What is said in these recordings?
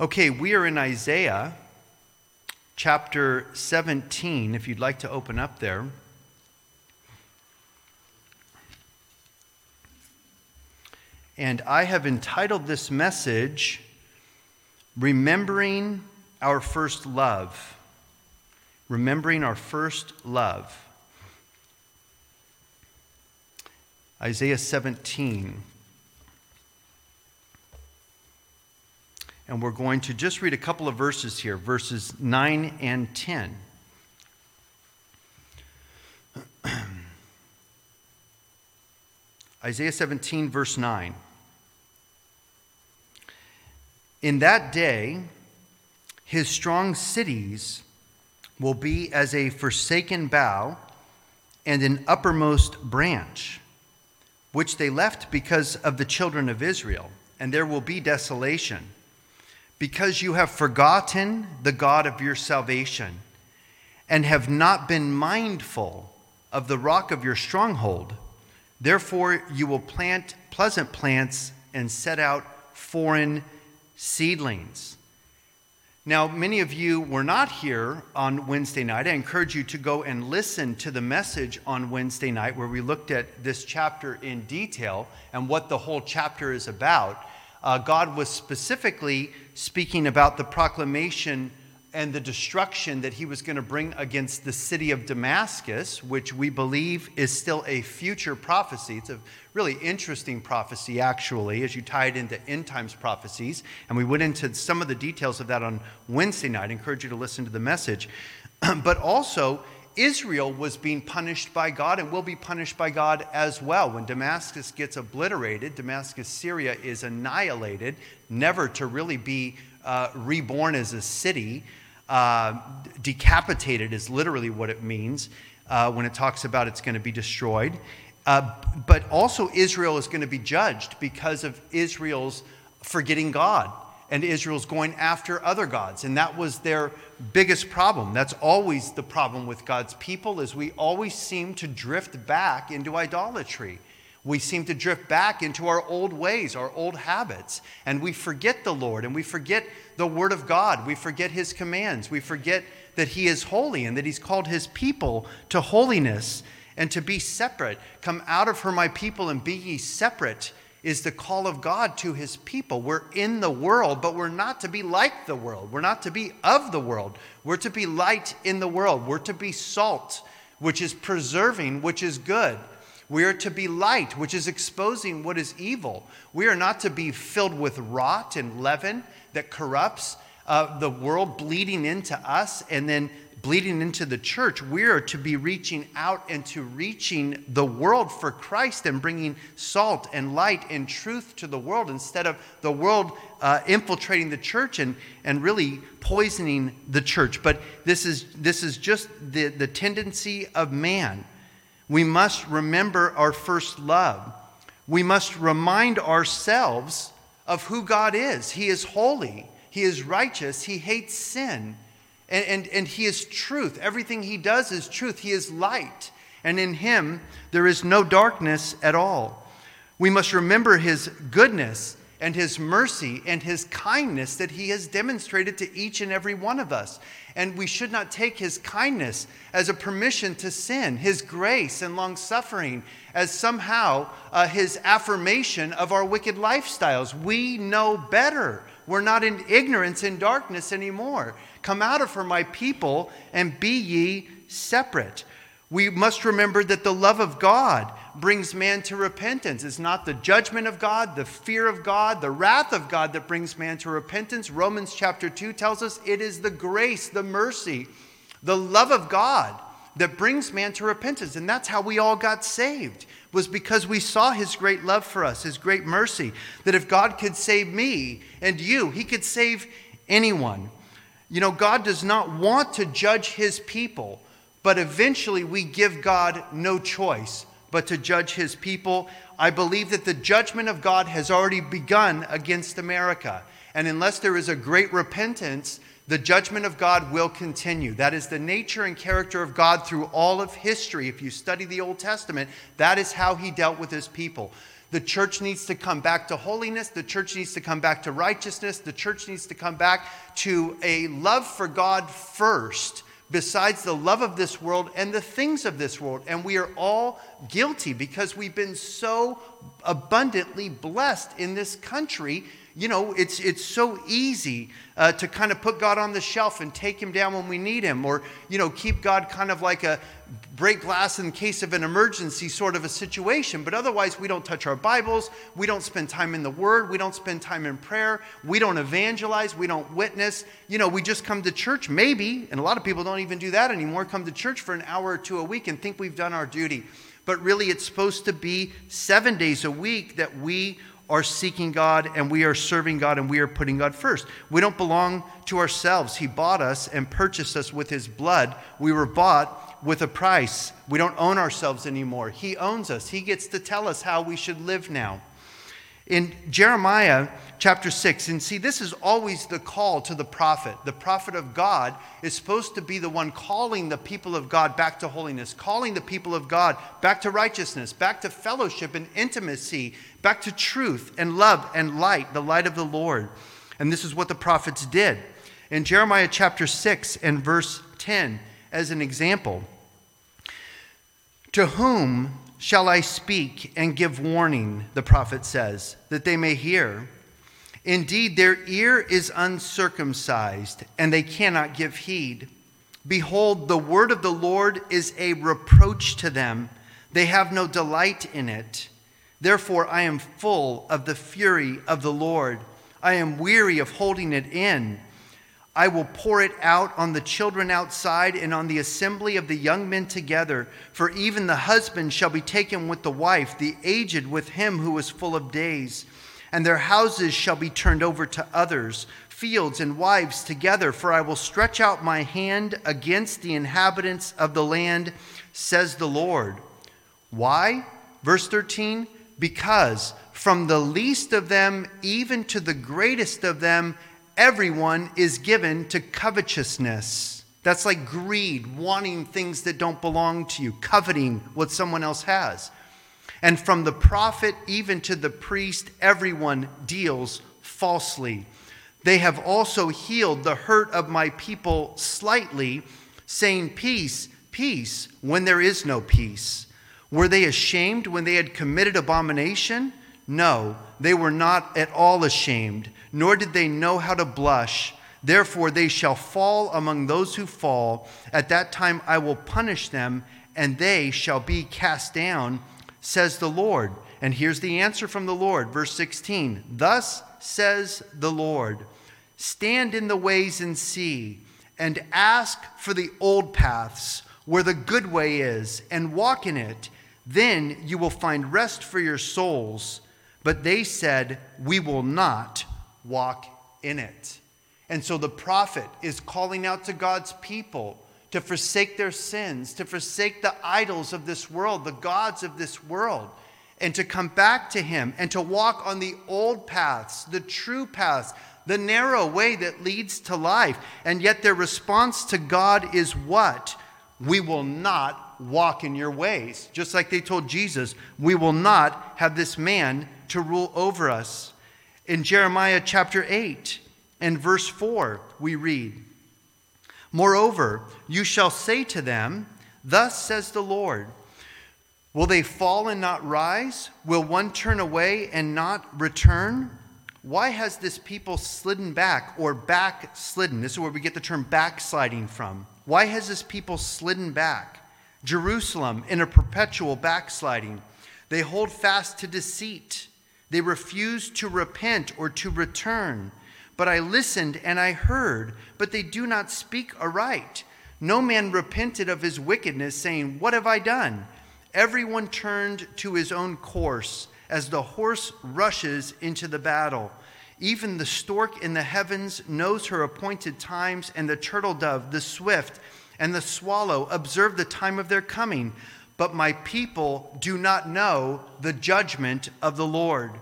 Okay, we are in Isaiah chapter 17, if you'd like to open up there. And I have entitled this message, Remembering Our First Love. Remembering Our First Love. Isaiah 17. And we're going to just read a couple of verses here, verses 9 and 10. Isaiah 17, verse 9. In that day, his strong cities will be as a forsaken bough and an uppermost branch, which they left because of the children of Israel, and there will be desolation. Because you have forgotten the God of your salvation and have not been mindful of the rock of your stronghold, therefore you will plant pleasant plants and set out foreign seedlings. Now, many of you were not here on Wednesday night. I encourage you to go and listen to the message on Wednesday night where we looked at this chapter in detail and what the whole chapter is about. Uh, God was specifically speaking about the proclamation and the destruction that he was going to bring against the city of Damascus, which we believe is still a future prophecy. It's a really interesting prophecy, actually, as you tie it into end times prophecies. And we went into some of the details of that on Wednesday night. I encourage you to listen to the message. but also, Israel was being punished by God and will be punished by God as well. When Damascus gets obliterated, Damascus, Syria is annihilated, never to really be uh, reborn as a city. Uh, decapitated is literally what it means uh, when it talks about it's going to be destroyed. Uh, but also, Israel is going to be judged because of Israel's forgetting God and Israel's going after other gods. And that was their biggest problem. That's always the problem with God's people is we always seem to drift back into idolatry. We seem to drift back into our old ways, our old habits, and we forget the Lord and we forget the Word of God. We forget His commands. We forget that He is holy and that He's called His people to holiness and to be separate. Come out of her, my people, and be ye separate is the call of God to His people. We're in the world, but we're not to be like the world. We're not to be of the world. We're to be light in the world. We're to be salt, which is preserving, which is good. We are to be light, which is exposing what is evil. We are not to be filled with rot and leaven that corrupts uh, the world, bleeding into us and then bleeding into the church. We are to be reaching out and to reaching the world for Christ and bringing salt and light and truth to the world instead of the world uh, infiltrating the church and, and really poisoning the church. But this is, this is just the, the tendency of man we must remember our first love. We must remind ourselves of who God is. He is holy, He is righteous, He hates sin, and, and, and He is truth. Everything He does is truth. He is light, and in Him there is no darkness at all. We must remember His goodness and his mercy and his kindness that he has demonstrated to each and every one of us. And we should not take his kindness as a permission to sin, his grace and long suffering as somehow uh, his affirmation of our wicked lifestyles. We know better. We're not in ignorance and darkness anymore. Come out of her, my people, and be ye separate. We must remember that the love of God brings man to repentance. It's not the judgment of God, the fear of God, the wrath of God that brings man to repentance. Romans chapter 2 tells us it is the grace, the mercy, the love of God that brings man to repentance. And that's how we all got saved, was because we saw his great love for us, his great mercy, that if God could save me and you, he could save anyone. You know, God does not want to judge his people, but eventually we give God no choice but to judge his people. I believe that the judgment of God has already begun against America. And unless there is a great repentance, the judgment of God will continue. That is the nature and character of God through all of history. If you study the Old Testament, that is how he dealt with his people. The church needs to come back to holiness. The church needs to come back to righteousness. The church needs to come back to a love for God first, besides the love of this world and the things of this world. And we are all guilty because we've been so abundantly blessed in this country you know, it's, it's so easy uh, to kind of put God on the shelf and take him down when we need him, or, you know, keep God kind of like a break glass in case of an emergency sort of a situation. But otherwise, we don't touch our Bibles. We don't spend time in the Word. We don't spend time in prayer. We don't evangelize. We don't witness. You know, we just come to church, maybe, and a lot of people don't even do that anymore, come to church for an hour or two a week and think we've done our duty. But really, it's supposed to be seven days a week that we are seeking God and we are serving God and we are putting God first. We don't belong to ourselves. He bought us and purchased us with His blood. We were bought with a price. We don't own ourselves anymore. He owns us. He gets to tell us how we should live now. In Jeremiah chapter 6, and see, this is always the call to the prophet. The prophet of God is supposed to be the one calling the people of God back to holiness, calling the people of God back to righteousness, back to fellowship and intimacy, back to truth and love and light, the light of the Lord. And this is what the prophets did. In Jeremiah chapter 6 and verse 10, as an example, to whom shall I speak and give warning, the prophet says, that they may hear? Indeed, their ear is uncircumcised, and they cannot give heed. Behold, the word of the Lord is a reproach to them. They have no delight in it. Therefore, I am full of the fury of the Lord. I am weary of holding it in. I will pour it out on the children outside and on the assembly of the young men together. For even the husband shall be taken with the wife, the aged with him who is full of days. And their houses shall be turned over to others, fields and wives together. For I will stretch out my hand against the inhabitants of the land, says the Lord. Why? Verse 13 Because from the least of them even to the greatest of them, everyone is given to covetousness. That's like greed, wanting things that don't belong to you, coveting what someone else has. And from the prophet even to the priest, everyone deals falsely. They have also healed the hurt of my people slightly, saying, Peace, peace, when there is no peace. Were they ashamed when they had committed abomination? No, they were not at all ashamed, nor did they know how to blush. Therefore, they shall fall among those who fall. At that time, I will punish them, and they shall be cast down, says the Lord. And here's the answer from the Lord, verse 16 Thus says the Lord Stand in the ways and see, and ask for the old paths where the good way is, and walk in it. Then you will find rest for your souls. But they said, We will not walk in it. And so the prophet is calling out to God's people to forsake their sins, to forsake the idols of this world, the gods of this world, and to come back to Him and to walk on the old paths, the true paths, the narrow way that leads to life. And yet their response to God is what? We will not walk in your ways. Just like they told Jesus, we will not have this man to rule over us. In Jeremiah chapter 8 and verse 4, we read, Moreover, you shall say to them, Thus says the Lord, Will they fall and not rise? Will one turn away and not return? Why has this people slidden back or backslidden? This is where we get the term backsliding from. Why has this people slidden back? Jerusalem in a perpetual backsliding. They hold fast to deceit. They refuse to repent or to return. But I listened and I heard, but they do not speak aright. No man repented of his wickedness, saying, What have I done? Everyone turned to his own course as the horse rushes into the battle. Even the stork in the heavens knows her appointed times, and the turtle dove, the swift, and the swallow observe the time of their coming but my people do not know the judgment of the Lord.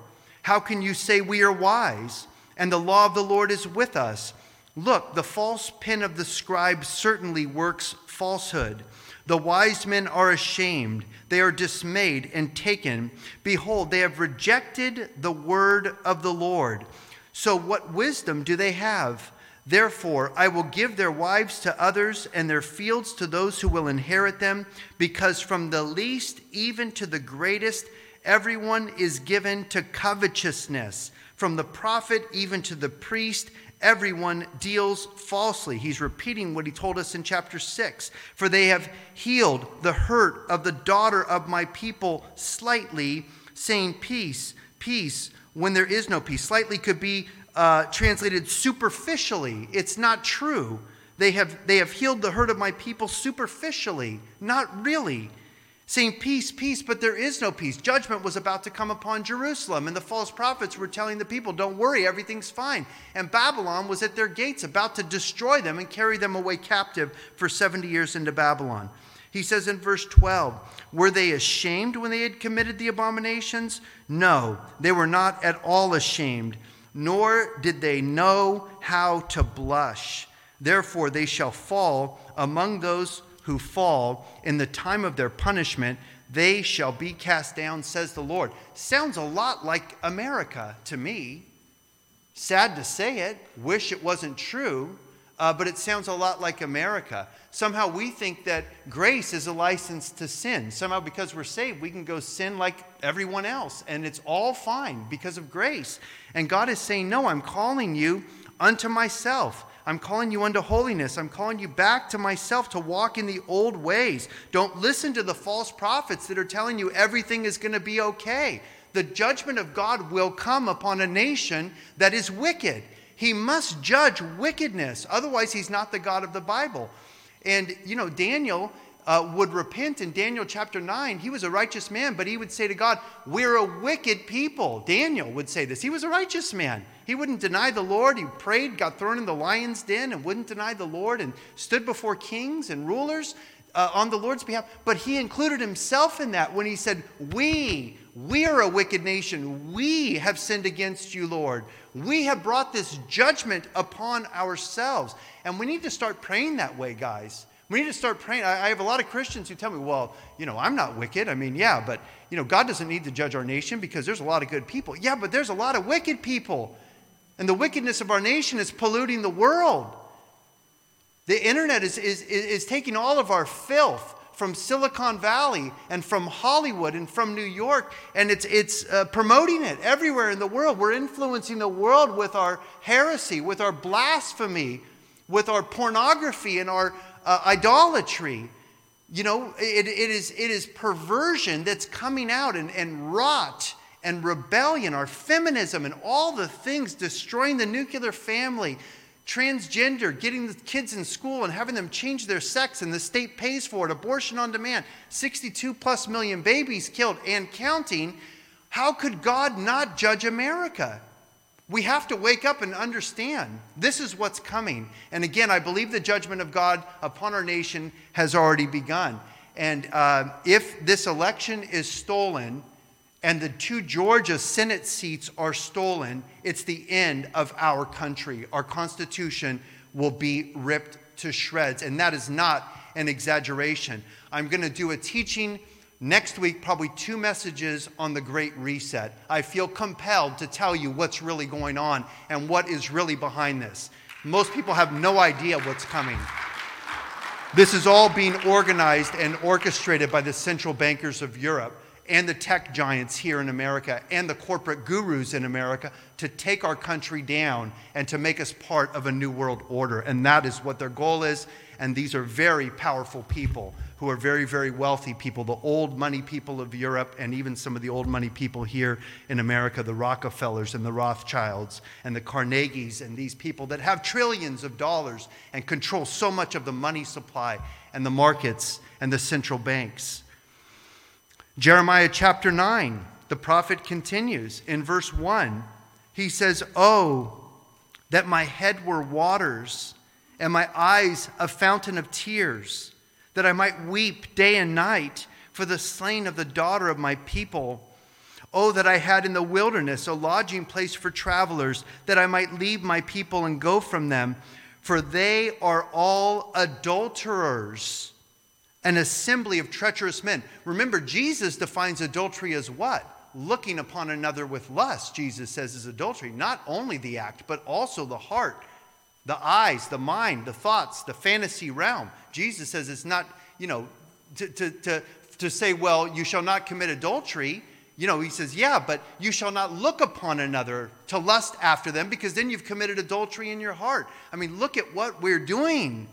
How can you say we are wise and the law of the Lord is with us? Look, the false pen of the scribe certainly works falsehood. The wise men are ashamed, they are dismayed and taken. Behold, they have rejected the word of the Lord. So, what wisdom do they have? Therefore, I will give their wives to others and their fields to those who will inherit them, because from the least even to the greatest, everyone is given to covetousness. From the prophet even to the priest, everyone deals falsely. He's repeating what he told us in chapter 6. For they have healed the hurt of the daughter of my people slightly, saying, Peace, peace, when there is no peace. Slightly could be uh, translated superficially. It's not true. They have, they have healed the hurt of my people superficially, not really. Saying peace, peace, but there is no peace. Judgment was about to come upon Jerusalem, and the false prophets were telling the people, Don't worry, everything's fine. And Babylon was at their gates, about to destroy them and carry them away captive for 70 years into Babylon. He says in verse 12, Were they ashamed when they had committed the abominations? No, they were not at all ashamed nor did they know how to blush. Therefore, they shall fall among those who fall in the time of their punishment. They shall be cast down, says the Lord. Sounds a lot like America to me. Sad to say it, wish it wasn't true, uh, but it sounds a lot like America. Somehow we think that grace is a license to sin. Somehow, because we're saved, we can go sin like everyone else, and it's all fine because of grace. And God is saying, No, I'm calling you unto myself. I'm calling you unto holiness. I'm calling you back to myself to walk in the old ways. Don't listen to the false prophets that are telling you everything is going to be okay. The judgment of God will come upon a nation that is wicked. He must judge wickedness. Otherwise, he's not the God of the Bible. And, you know, Daniel uh, would repent in Daniel chapter 9. He was a righteous man, but he would say to God, We're a wicked people. Daniel would say this. He was a righteous man. He wouldn't deny the Lord. He prayed, got thrown in the lion's den, and wouldn't deny the Lord, and stood before kings and rulers uh, on the Lord's behalf. But he included himself in that when he said, We, we are a wicked nation. We have sinned against you, Lord. We have brought this judgment upon ourselves. And we need to start praying that way, guys. We need to start praying. I, have a lot of Christians who tell me, well, you know, I'm not wicked. I mean, yeah, but, you know, God doesn't need to judge our nation because there's a lot of good people. Yeah, but there's a lot of wicked people. And the wickedness of our nation is polluting the world. The internet is, is, is taking all of our filth from Silicon Valley and from Hollywood and from New York, and it's, it's uh, promoting it everywhere in the world. We're influencing the world with our heresy, with our blasphemy, with our pornography and our uh, idolatry. You know, it, it, is, it is perversion that's coming out and, and rot and rebellion, our feminism, and all the things destroying the nuclear family, transgender, getting the kids in school and having them change their sex, and the state pays for it, abortion on demand, 62 plus million babies killed and counting. How could God not judge America? We have to wake up and understand this is what's coming. And again, I believe the judgment of God upon our nation has already begun. And uh, if this election is stolen, and the two Georgia Senate seats are stolen, it's the end of our country. Our Constitution will be ripped to shreds. And that is not an exaggeration. I'm going to do a teaching next week, probably two messages on the Great Reset. I feel compelled to tell you what's really going on and what is really behind this. Most people have no idea what's coming. This is all being organized and orchestrated by the central bankers of Europe and the tech giants here in America and the corporate gurus in America to take our country down and to make us part of a new world order. And that is what their goal is. And these are very powerful people who are very, very wealthy people, the old money people of Europe, and even some of the old money people here in America, the Rockefellers and the Rothschilds and the Carnegies, and these people that have trillions of dollars and control so much of the money supply and the markets and the central banks. Jeremiah chapter 9, the prophet continues in verse 1. He says, Oh, that my head were waters and my eyes a fountain of tears, that I might weep day and night for the slain of the daughter of my people. Oh, that I had in the wilderness a lodging place for travelers, that I might leave my people and go from them, for they are all adulterers, an assembly of treacherous men. Remember, Jesus defines adultery as what? Looking upon another with lust, Jesus says, is adultery. Not only the act, but also the heart, the eyes, the mind, the thoughts, the fantasy realm. Jesus says it's not, you know, to, to, to, to say, well, you shall not commit adultery you know, he says, yeah, but you shall not look upon another to lust after them because then you've committed adultery in your heart. I mean, look at what we're doing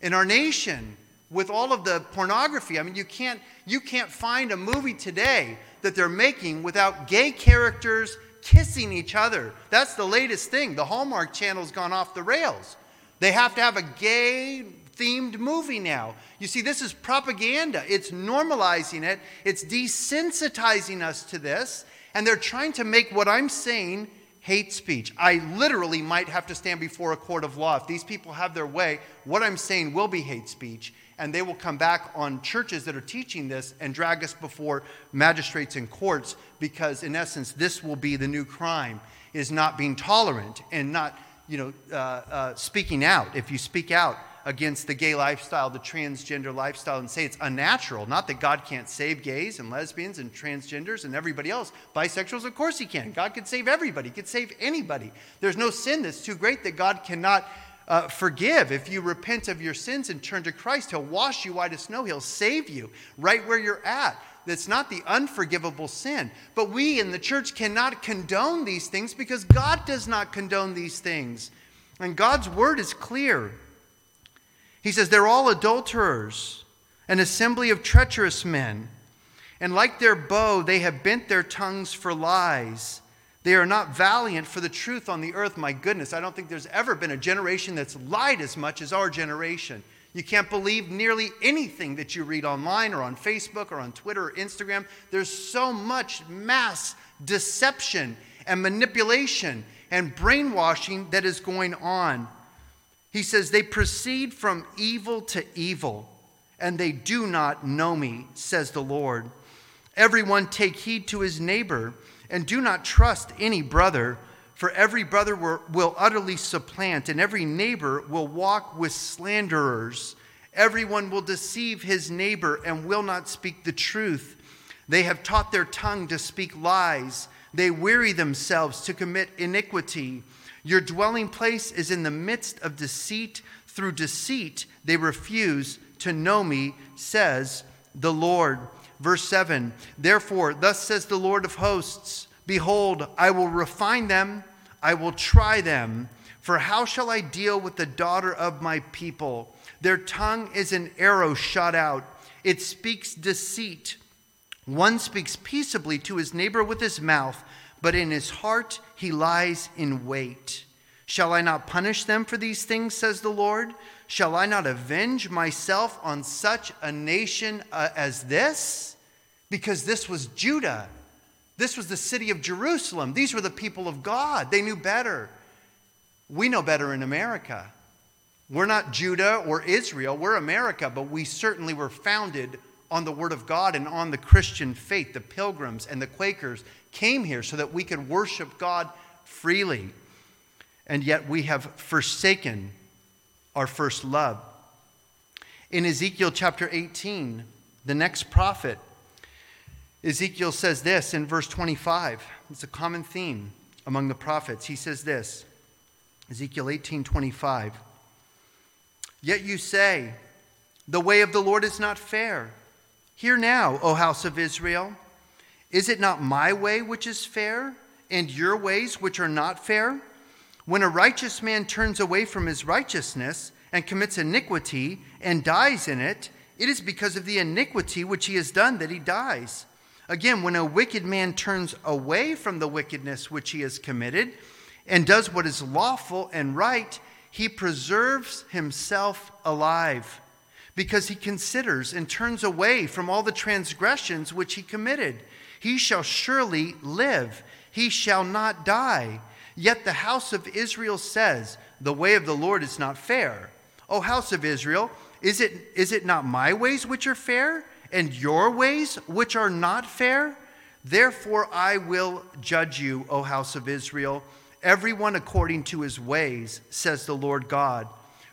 in our nation with all of the pornography. I mean, you can't, you can't find a movie today that they're making without gay characters kissing each other. That's the latest thing. The Hallmark Channel's gone off the rails. They have to have a gay themed movie now. You see, this is propaganda. It's normalizing it, it's desensitizing us to this, and they're trying to make what I'm saying hate speech. I literally might have to stand before a court of law. If these people have their way, what I'm saying will be hate speech, and they will come back on churches that are teaching this and drag us before magistrates and courts because, in essence, this will be the new crime is not being tolerant and not you know, uh, uh, speaking out. If you speak out, against the gay lifestyle, the transgender lifestyle, and say it's unnatural. Not that God can't save gays and lesbians and transgenders and everybody else. Bisexuals, of course, He can. God can save everybody, He can save anybody. There's no sin that's too great that God cannot. Uh, forgive. If you repent of your sins and turn to Christ, He'll wash you white as snow. He'll save you right where you're at. That's not the unforgivable sin. But we in the church cannot condone these things because God does not condone these things. And God's word is clear. He says, They're all adulterers, an assembly of treacherous men. And like their bow, they have bent their tongues for lies. They are not valiant for the truth on the earth. My goodness, I don't think there's ever been a generation that's lied as much as our generation. You can't believe nearly anything that you read online or on Facebook or on Twitter or Instagram. There's so much mass deception and manipulation and brainwashing that is going on. He says, They proceed from evil to evil, and they do not know me, says the Lord. Everyone take heed to his neighbor, and do not trust any brother, for every brother will utterly supplant, and every neighbor will walk with slanderers. Everyone will deceive his neighbor and will not speak the truth. They have taught their tongue to speak lies. They weary themselves to commit iniquity. Your dwelling place is in the midst of deceit. Through deceit, they refuse to know me, says the Lord. Verse 7 Therefore, thus says the Lord of hosts Behold, I will refine them, I will try them. For how shall I deal with the daughter of my people? Their tongue is an arrow shot out, it speaks deceit. One speaks peaceably to his neighbor with his mouth but in his heart he lies in wait. Shall I not punish them for these things, says the Lord? Shall I not avenge myself on such a nation uh, as this? Because this was Judah. This was the city of Jerusalem. These were the people of God. They knew better. We know better in America. We're not Judah or Israel, we're America, but we certainly were founded on the Word of God and on the Christian faith. The pilgrims and the Quakers came here so that we could worship God freely. And yet we have forsaken our first love. In Ezekiel chapter 18, the next prophet, Ezekiel says this in verse 25. It's a common theme among the prophets. He says this Ezekiel 18 25. Yet you say, The way of the Lord is not fair. Hear now, O house of Israel. Is it not my way which is fair, and your ways which are not fair? When a righteous man turns away from his righteousness and commits iniquity and dies in it, it is because of the iniquity which he has done that he dies. Again, when a wicked man turns away from the wickedness which he has committed and does what is lawful and right, he preserves himself alive because he considers and turns away from all the transgressions which he committed. He shall surely live, he shall not die. Yet the house of Israel says, The way of the Lord is not fair. O house of Israel, is it, is it not my ways which are fair, and your ways which are not fair? Therefore, I will judge you, O house of Israel, everyone according to his ways, says the Lord God.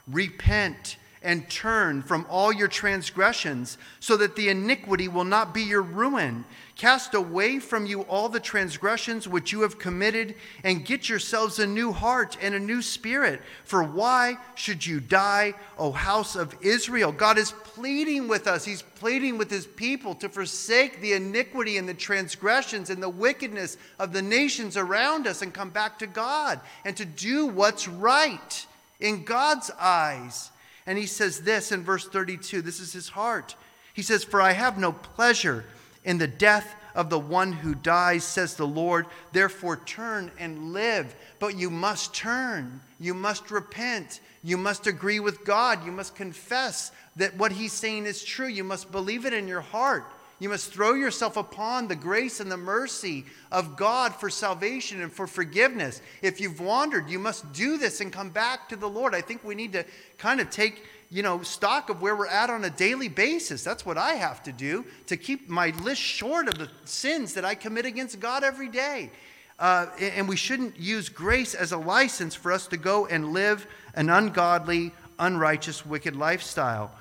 Repent and turn from all your transgressions, so that the iniquity will not be your ruin. Cast away from you all the transgressions which you have committed, and get yourselves a new heart and a new spirit. For why should you die, O house of Israel? God is pleading with us. He's pleading with his people to forsake the iniquity and the transgressions and the wickedness of the nations around us and come back to God and to do what's right in God's eyes. And he says this in verse 32 this is his heart. He says, For I have no pleasure in the death of the one who dies, says the Lord. Therefore, turn and live. But you must turn. You must repent. You must agree with God. You must confess that what he's saying is true. You must believe it in your heart. You must throw yourself upon the grace and the mercy of God for salvation and for forgiveness. If you've wandered, you must do this and come back to the Lord. I think we need to kind of take you know, stock of where we're at on a daily basis. That's what I have to do to keep my list short of the sins that I commit against God every day. Uh, and we shouldn't use grace as a license for us to go and live an ungodly, unrighteous, wicked lifestyle.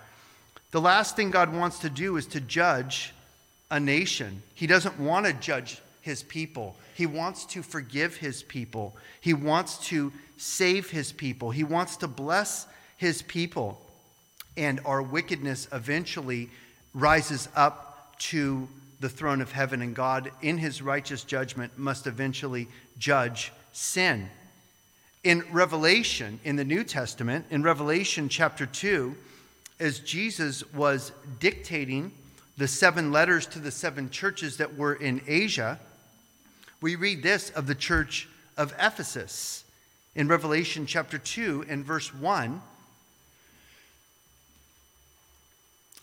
The last thing God wants to do is to judge a nation. He doesn't want to judge his people. He wants to forgive his people. He wants to save his people. He wants to bless his people and our wickedness eventually rises up to the throne of heaven, and God, in his righteous judgment, must eventually judge sin. In Revelation, in the New Testament, in Revelation chapter 2, as Jesus was dictating the seven letters to the seven churches that were in Asia, we read this of the church of Ephesus. In Revelation chapter 2 and verse 1,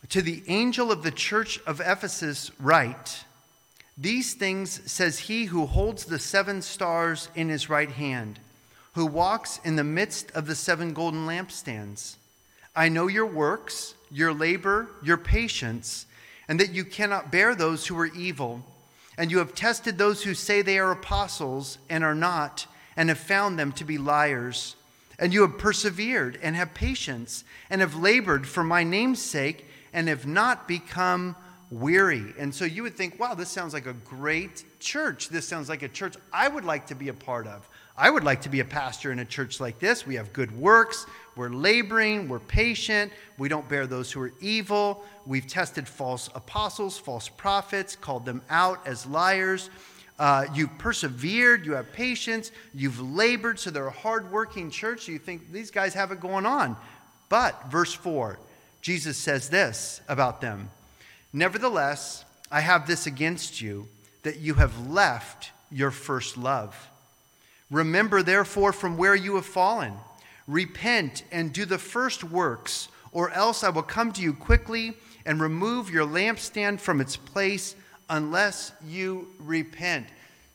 To the angel of the church of Ephesus, write These things says he who holds the seven stars in his right hand, who walks in the midst of the seven golden lampstands. I know your works, your labor, your patience, and that you cannot bear those who are evil. And you have tested those who say they are apostles and are not, and have found them to be liars. And you have persevered and have patience, and have labored for my name's sake and have not become weary. And so you would think, wow, this sounds like a great church. This sounds like a church I would like to be a part of. I would like to be a pastor in a church like this. We have good works. We're laboring. We're patient. We don't bear those who are evil. We've tested false apostles, false prophets, called them out as liars. Uh, you've persevered. You have patience. You've labored. So they're a hardworking church. You think these guys have it going on. But, verse 4 Jesus says this about them Nevertheless, I have this against you, that you have left your first love. Remember, therefore, from where you have fallen. Repent and do the first works, or else I will come to you quickly and remove your lampstand from its place unless you repent.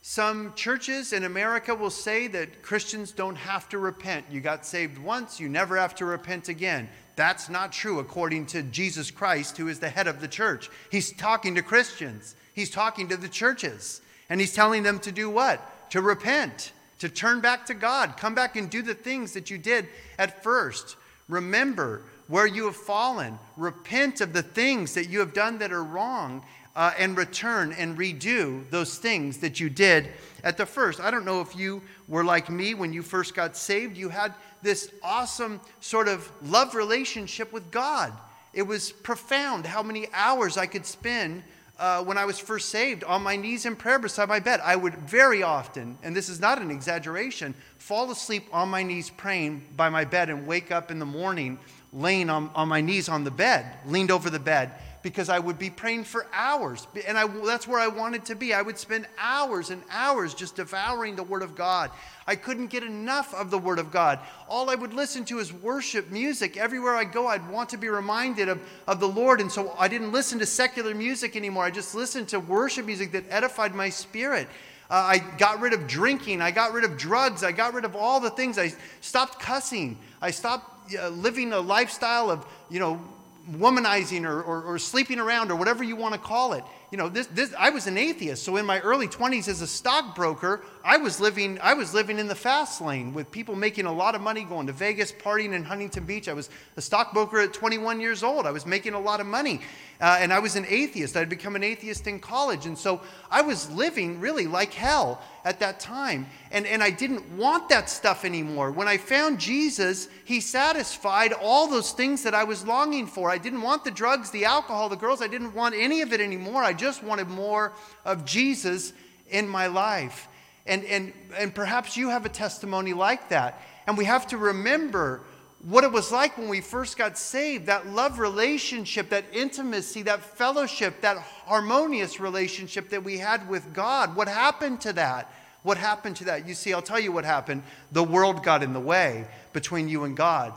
Some churches in America will say that Christians don't have to repent. You got saved once, you never have to repent again. That's not true according to Jesus Christ, who is the head of the church. He's talking to Christians, he's talking to the churches, and he's telling them to do what? To repent, to turn back to God, come back and do the things that you did at first. Remember where you have fallen, repent of the things that you have done that are wrong, uh, and return and redo those things that you did at the first. I don't know if you were like me when you first got saved. You had this awesome sort of love relationship with God. It was profound how many hours I could spend uh, when I was first saved on my knees in prayer beside my bed. I would very often, and this is not an exaggeration, fall asleep on my knees praying by my bed and wake up in the morning laying on, on my knees on the bed, leaned over the bed because I would be praying for hours. And I, that's where I wanted to be. I would spend hours and hours just devouring the Word of God. I couldn't get enough of the Word of God. All I would listen to is worship music. Everywhere I go, I'd want to be reminded of, of the Lord. And so I didn't listen to secular music anymore. I just listened to worship music that edified my spirit. Uh, I got rid of drinking. I got rid of drugs. I got rid of all the things. I stopped cussing. I stopped uh, living a lifestyle of, you know, womanizing or, or, or, sleeping around or whatever you want to call it. you know, this, this, I was an atheist. So in my early 20s as a stockbroker, I was living, I was living in the fast lane with people making a lot of money, going to Vegas, partying in Huntington Beach. I was a stockbroker at 21 years old. I was making a lot of money. Uh, and I was an atheist. I'd become an atheist in college. And so I was living really like hell at that time. And, and I didn't want that stuff anymore. When I found Jesus, He satisfied all those things that I was longing for. I didn't want the drugs, the alcohol, the girls. I didn't want any of it anymore. I just wanted more of Jesus in my life. And, and, and perhaps you have a testimony like that. And we have to remember what it was like when we first got saved that love relationship, that intimacy, that fellowship, that harmonious relationship that we had with God. What happened to that? What happened to that? You see, I'll tell you what happened. The world got in the way between you and God.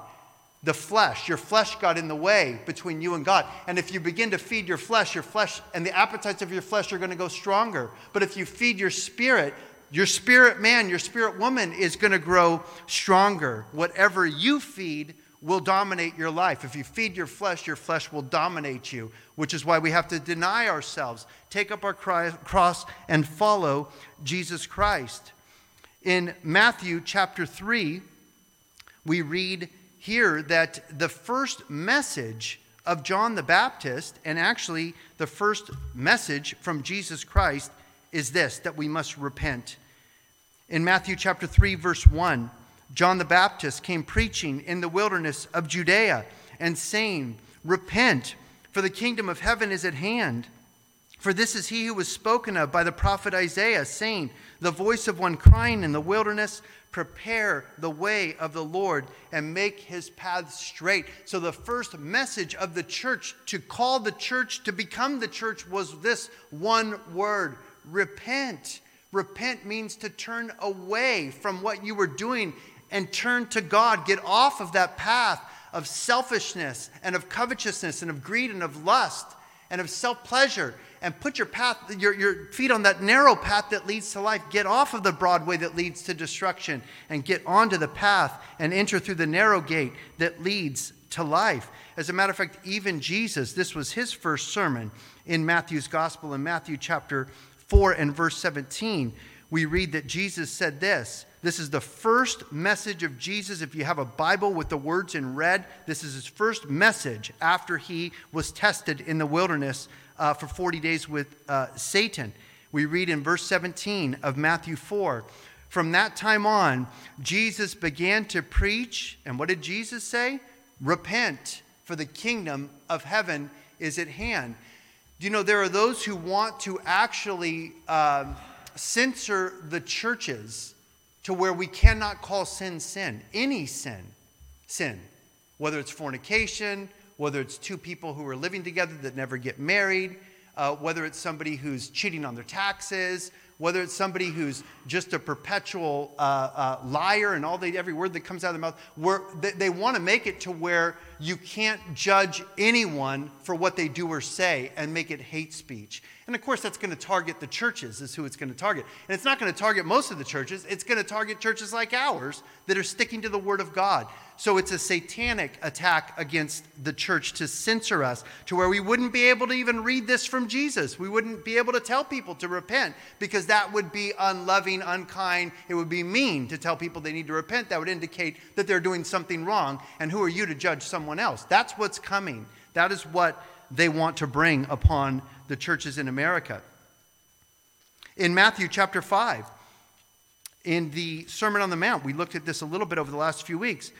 The flesh, your flesh got in the way between you and God. And if you begin to feed your flesh, your flesh and the appetites of your flesh are going to go stronger. But if you feed your spirit, your spirit man, your spirit woman is going to grow stronger. Whatever you feed will dominate your life. If you feed your flesh, your flesh will dominate you, which is why we have to deny ourselves, take up our cross, and follow Jesus Christ. In Matthew chapter 3, we read here that the first message of John the Baptist, and actually the first message from Jesus Christ, is this that we must repent. In Matthew chapter 3 verse 1, John the Baptist came preaching in the wilderness of Judea and saying, "Repent, for the kingdom of heaven is at hand." For this is he who was spoken of by the prophet Isaiah, saying, The voice of one crying in the wilderness, Prepare the way of the Lord and make his paths straight. So, the first message of the church to call the church to become the church was this one word repent. Repent means to turn away from what you were doing and turn to God. Get off of that path of selfishness and of covetousness and of greed and of lust and of self pleasure and put your path your, your feet on that narrow path that leads to life get off of the broad way that leads to destruction and get onto the path and enter through the narrow gate that leads to life as a matter of fact even jesus this was his first sermon in matthew's gospel in matthew chapter 4 and verse 17, we read that Jesus said this. This is the first message of Jesus. If you have a Bible with the words in red, this is his first message after he was tested in the wilderness uh, for 40 days with uh, Satan. We read in verse 17 of Matthew 4 From that time on, Jesus began to preach. And what did Jesus say? Repent, for the kingdom of heaven is at hand. You know there are those who want to actually um, censor the churches to where we cannot call sin sin, any sin, sin, whether it's fornication, whether it's two people who are living together that never get married, uh, whether it's somebody who's cheating on their taxes, whether it's somebody who's just a perpetual uh, uh, liar and all they, every word that comes out of their mouth, they, they want to make it to where you can't judge anyone for what they do or say and make it hate speech. And of course, that's going to target the churches, is who it's going to target. And it's not going to target most of the churches, it's going to target churches like ours that are sticking to the Word of God. So it's a satanic attack against the church to censor us to where we wouldn't be able to even read this from Jesus. We wouldn't be able to tell people to repent because that would be unloving, unkind. It would be mean to tell people they need to repent. That would indicate that they're doing something wrong. And who are you to judge someone else? That's what's coming. That is what they want to bring upon the churches in America. In Matthew chapter 5, in the Sermon on the Mount, we looked at this a little bit over the last few weeks.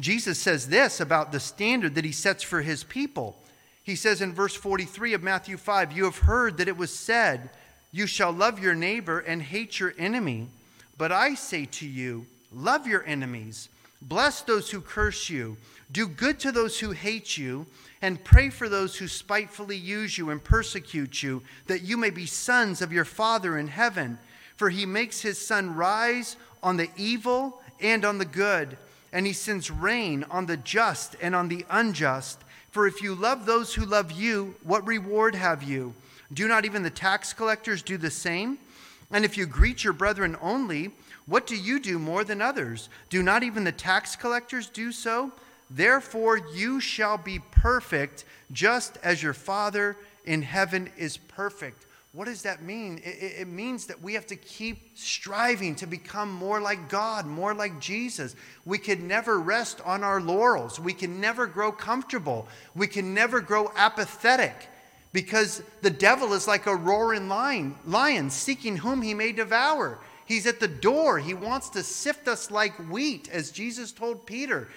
Jesus says this about the standard that he sets for his people. He says in verse 43 of Matthew 5, You have heard that it was said, You shall love your neighbor and hate your enemy. But I say to you, Love your enemies, bless those who curse you, do good to those who hate you, and pray for those who spitefully use you and persecute you, that you may be sons of your Father in heaven. For he makes his sun rise on the evil and on the good and he sends rain on the just and on the unjust. For if you love those who love you, what reward have you? Do not even the tax collectors do the same? And if you greet your brethren only, what do you do more than others? Do not even the tax collectors do so? Therefore, you shall be perfect, just as your Father in heaven is perfect. What does that mean? It, it, means that we have to keep striving to become more like God, more like Jesus. We can never rest on our laurels. We can never grow comfortable. We can never grow apathetic because the devil is like a roaring lion, lion seeking whom he may devour. He's at the door. He wants to sift us like wheat, as Jesus told Peter.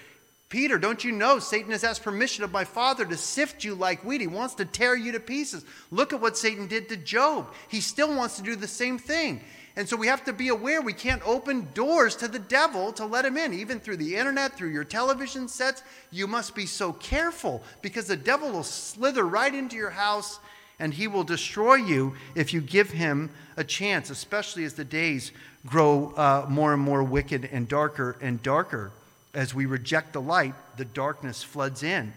Peter, don't you know Satan has asked permission of my Father to sift you like wheat? He wants to tear you to pieces. Look at what Satan did to Job. He still wants to do the same thing. And so we have to be aware we can't open doors to the devil to let him in, even through the internet, through your television sets. You must be so careful because the devil will slither right into your house and he will destroy you if you give him a chance, especially as the days grow uh, more and more wicked and darker and darker. As we reject the light, the darkness floods in.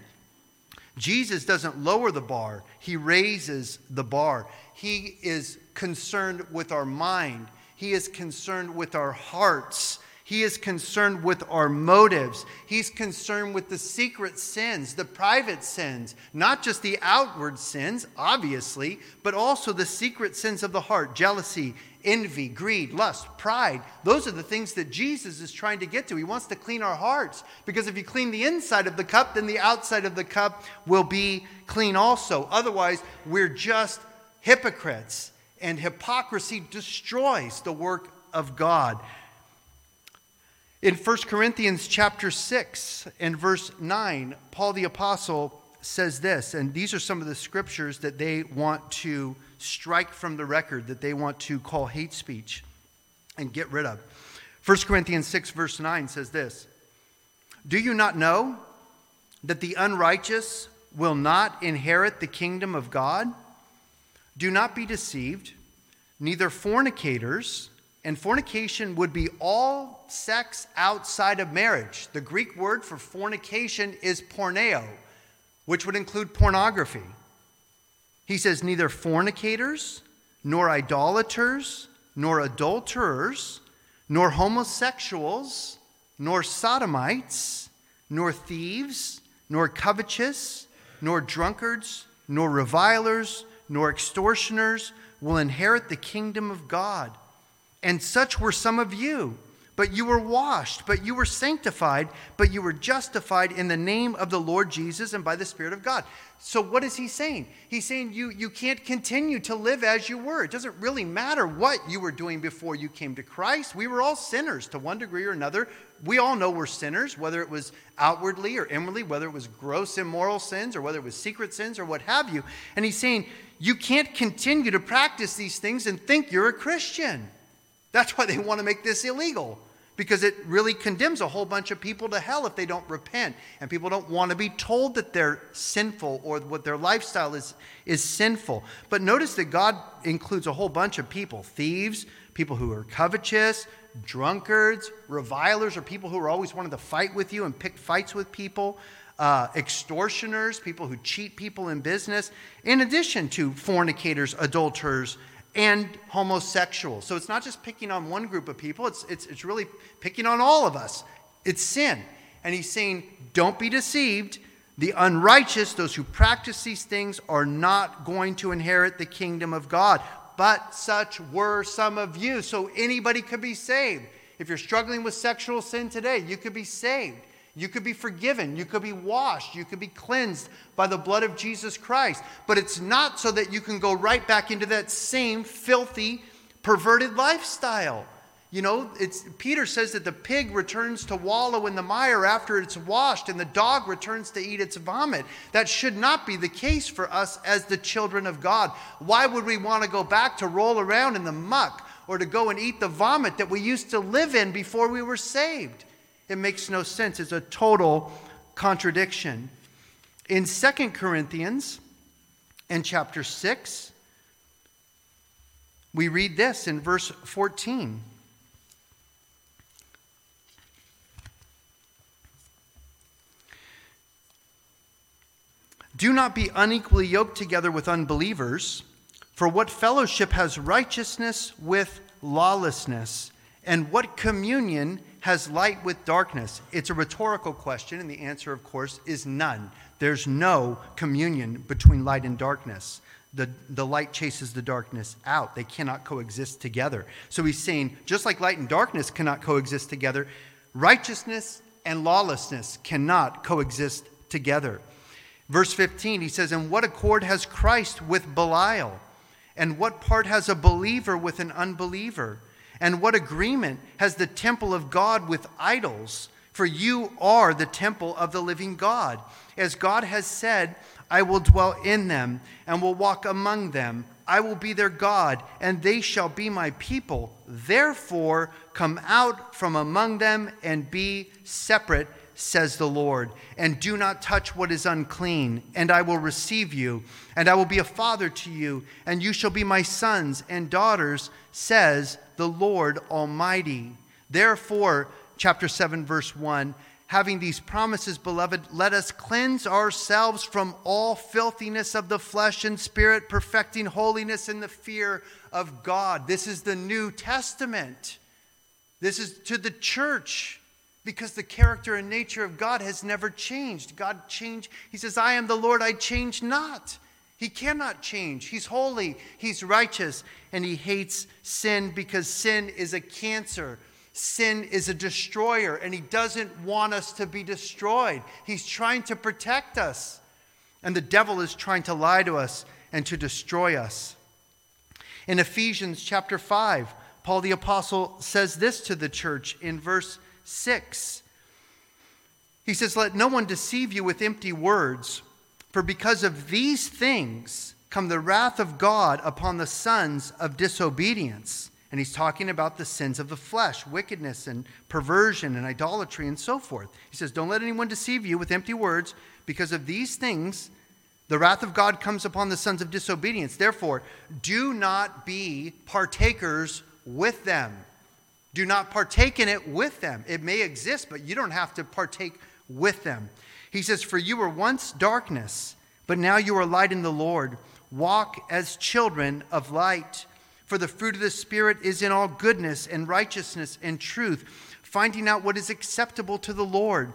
Jesus doesn't lower the bar, he raises the bar. He is concerned with our mind, he is concerned with our hearts. He is concerned with our motives. He's concerned with the secret sins, the private sins, not just the outward sins, obviously, but also the secret sins of the heart jealousy, envy, greed, lust, pride. Those are the things that Jesus is trying to get to. He wants to clean our hearts because if you clean the inside of the cup, then the outside of the cup will be clean also. Otherwise, we're just hypocrites, and hypocrisy destroys the work of God. In 1 Corinthians chapter 6 and verse 9, Paul the apostle says this, and these are some of the scriptures that they want to strike from the record that they want to call hate speech and get rid of. 1 Corinthians 6, verse 9 says this Do you not know that the unrighteous will not inherit the kingdom of God? Do not be deceived, neither fornicators, and fornication would be all sex outside of marriage. The Greek word for fornication is porneia, which would include pornography. He says, neither fornicators, nor idolaters, nor adulterers, nor homosexuals, nor sodomites, nor thieves, nor covetous, nor drunkards, nor revilers, nor extortioners will inherit the kingdom of God. And such were some of you. But you were washed, but you were sanctified, but you were justified in the name of the Lord Jesus and by the Spirit of God. So, what is he saying? He's saying you, you can't continue to live as you were. It doesn't really matter what you were doing before you came to Christ. We were all sinners to one degree or another. We all know we're sinners, whether it was outwardly or inwardly, whether it was gross immoral sins or whether it was secret sins or what have you. And he's saying you can't continue to practice these things and think you're a Christian. That's why they want to make this illegal, because it really condemns a whole bunch of people to hell if they don't repent. And people don't want to be told that they're sinful or what their lifestyle is, is sinful. But notice that God includes a whole bunch of people thieves, people who are covetous, drunkards, revilers, or people who are always wanting to fight with you and pick fights with people. Uh, extortioners, people who cheat people in business, in addition to fornicators, adulterers, and homosexuals. So it's not just picking on one group of people, it's, it's, it's really picking on all of us. It's sin. And he's saying, don't be deceived. The unrighteous, those who practice these things, are not going to inherit the kingdom of God. But such were some of you. So anybody could be saved. If you're struggling with sexual sin today, you could be saved. You could be forgiven. You could be washed. You could be cleansed by the blood of Jesus Christ. But it's not so that you can go right back into that same filthy, perverted lifestyle. You know, it's, Peter says that the pig returns to wallow in the mire after it's washed, and the dog returns to eat its vomit. That should not be the case for us as the children of God. Why would we want to go back to roll around in the muck or to go and eat the vomit that we used to live in before we were saved? It makes no sense. It's a total contradiction. In 2 Corinthians, in chapter 6, we read this in verse 14. Do not be unequally yoked together with unbelievers, for what fellowship has righteousness with lawlessness? And what communion has light with darkness? It's a rhetorical question, and the answer, of course, is none. There's no communion between light and darkness. the, the light chases the darkness out. They cannot coexist together. So he's saying, just like light and darkness cannot coexist together, righteousness and lawlessness cannot coexist together. Verse 15, he says, And what accord has Christ with Belial? And what part has a believer with an unbeliever? And what agreement has the temple of God with idols? For you are the temple of the living God. As God has said, I will dwell in them and will walk among them. I will be their God, and they shall be my people. Therefore, come out from among them and be separate, says the Lord. And do not touch what is unclean, and I will receive you, and I will be a father to you, and you shall be my sons and daughters, says the Lord Almighty. Therefore, chapter 7, verse 1 having these promises, beloved, let us cleanse ourselves from all filthiness of the flesh and spirit, perfecting holiness in the fear of God. This is the New Testament. This is to the church because the character and nature of God has never changed. God changed. He says, I am the Lord, I change not. He cannot change. He's holy, He's righteous, and He hates sin because sin is a cancer Sin is a destroyer, and He doesn't want us to be destroyed. He's trying to protect us. And the devil is trying to lie to us and to destroy us. In Ephesians chapter 5, Paul the Apostle says this to the church in verse 6. He says, Let no one deceive you with empty words, for because of these things come the wrath of God upon the sons of disobedience. And he's talking about the sins of the flesh, wickedness and perversion and idolatry and so forth. He says, Don't let anyone deceive you with empty words. Because of these things, the wrath of God comes upon the sons of disobedience. Therefore, do not be partakers with them. Do not partake in it with them. It may exist, but you don't have to partake with them. He says, For you were once darkness, but now you are light in the Lord. Walk as children of light. For the fruit of the Spirit is in all goodness and righteousness and truth, finding out what is acceptable to the Lord,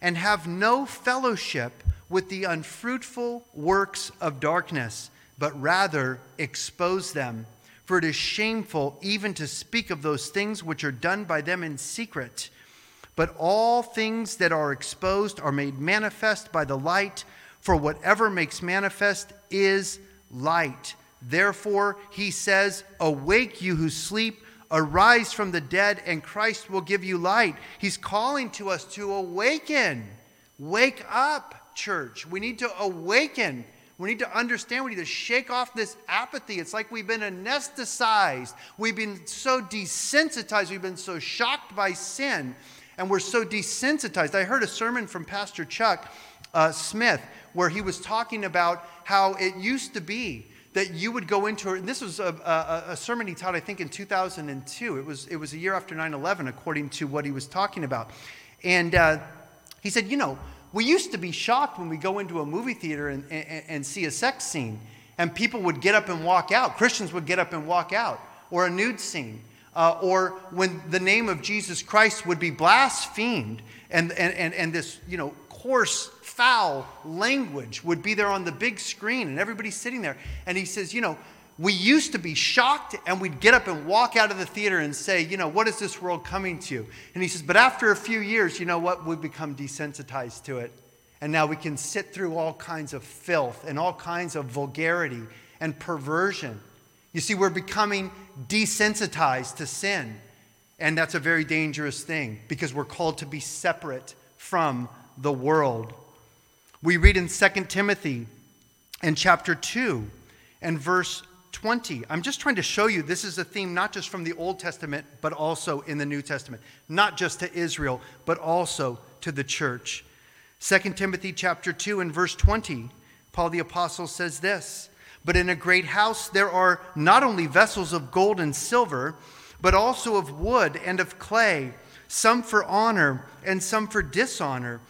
and have no fellowship with the unfruitful works of darkness, but rather expose them. For it is shameful even to speak of those things which are done by them in secret. But all things that are exposed are made manifest by the light, for whatever makes manifest is light. Therefore, he says, Awake, you who sleep, arise from the dead, and Christ will give you light. He's calling to us to awaken. Wake up, church. We need to awaken. We need to understand. We need to shake off this apathy. It's like we've been anesthetized. We've been so desensitized. We've been so shocked by sin, and we're so desensitized. I heard a sermon from Pastor Chuck uh, Smith where he was talking about how it used to be that you would go into, and this was a, a, a, sermon he taught, I think, in 2002. It was, it was a year after 9 11, according to what he was talking about. And uh, he said, You know, we used to be shocked when we go into a movie theater and, and, and see a sex scene, and people would get up and walk out. Christians would get up and walk out, or a nude scene. Uh, or when the name of Jesus Christ would be blasphemed, and, and, and, and this, you know, coarse foul language would be there on the big screen and everybody's sitting there. And he says, You know, we used to be shocked and we'd get up and walk out of the theater and say, You know, what is this world coming to? And he says, But after a few years, you know what? We've become desensitized to it. And now we can sit through all kinds of filth and all kinds of vulgarity and perversion. You see, we're becoming desensitized to sin. And that's a very dangerous thing because we're called to be separate from the world. We read in 2 Timothy in chapter 2 and verse 20. I'm just trying to show you this is a theme not just from the Old Testament, but also in the New Testament. Not just to Israel, but also to the church. 2 Timothy chapter 2 and verse 20, Paul the Apostle says this But in a great house there are not only vessels of gold and silver, but also of wood and of clay, some for honor and some for dishonor.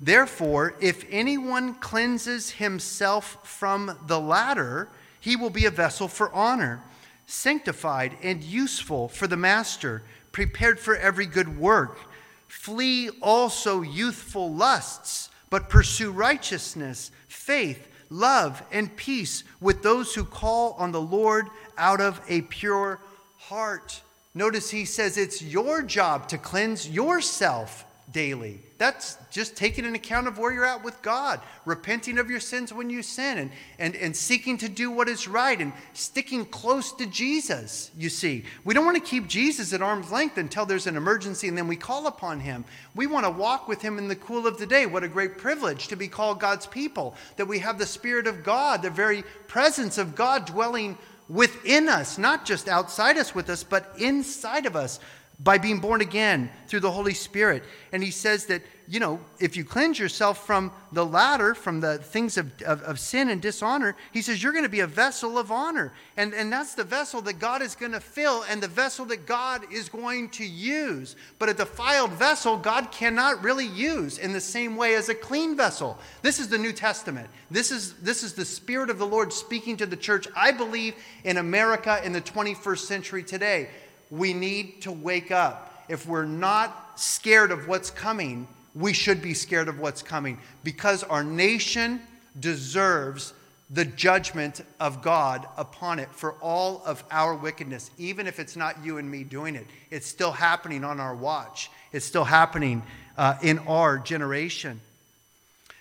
Therefore, if anyone cleanses himself from the latter, he will be a vessel for honor, sanctified and useful for the master, prepared for every good work. Flee also youthful lusts, but pursue righteousness, faith, love, and peace with those who call on the Lord out of a pure heart. Notice he says it's your job to cleanse yourself daily. That's just taking an account of where you're at with God, repenting of your sins when you sin, and, and, and seeking to do what is right and sticking close to Jesus, you see. We don't want to keep Jesus at arm's length until there's an emergency and then we call upon him. We want to walk with him in the cool of the day. What a great privilege to be called God's people, that we have the Spirit of God, the very presence of God dwelling within us, not just outside us with us, but inside of us by being born again through the Holy Spirit. And he says that, you know, if you cleanse yourself from the latter, from the things of, of, of sin and dishonor, he says you're going to be a vessel of honor. And, and that's the vessel that God is going to fill and the vessel that God is going to use. But a defiled vessel, God cannot really use in the same way as a clean vessel. This is the New Testament. This is, this is the Spirit of the Lord speaking to the church, I believe, in America in the 21st century today we need to wake up. If we're not scared of what's coming, we should be scared of what's coming because our nation deserves the judgment of God upon it for all of our wickedness. Even if it's not you and me doing it, it's still happening on our watch, it's still happening uh, in our generation.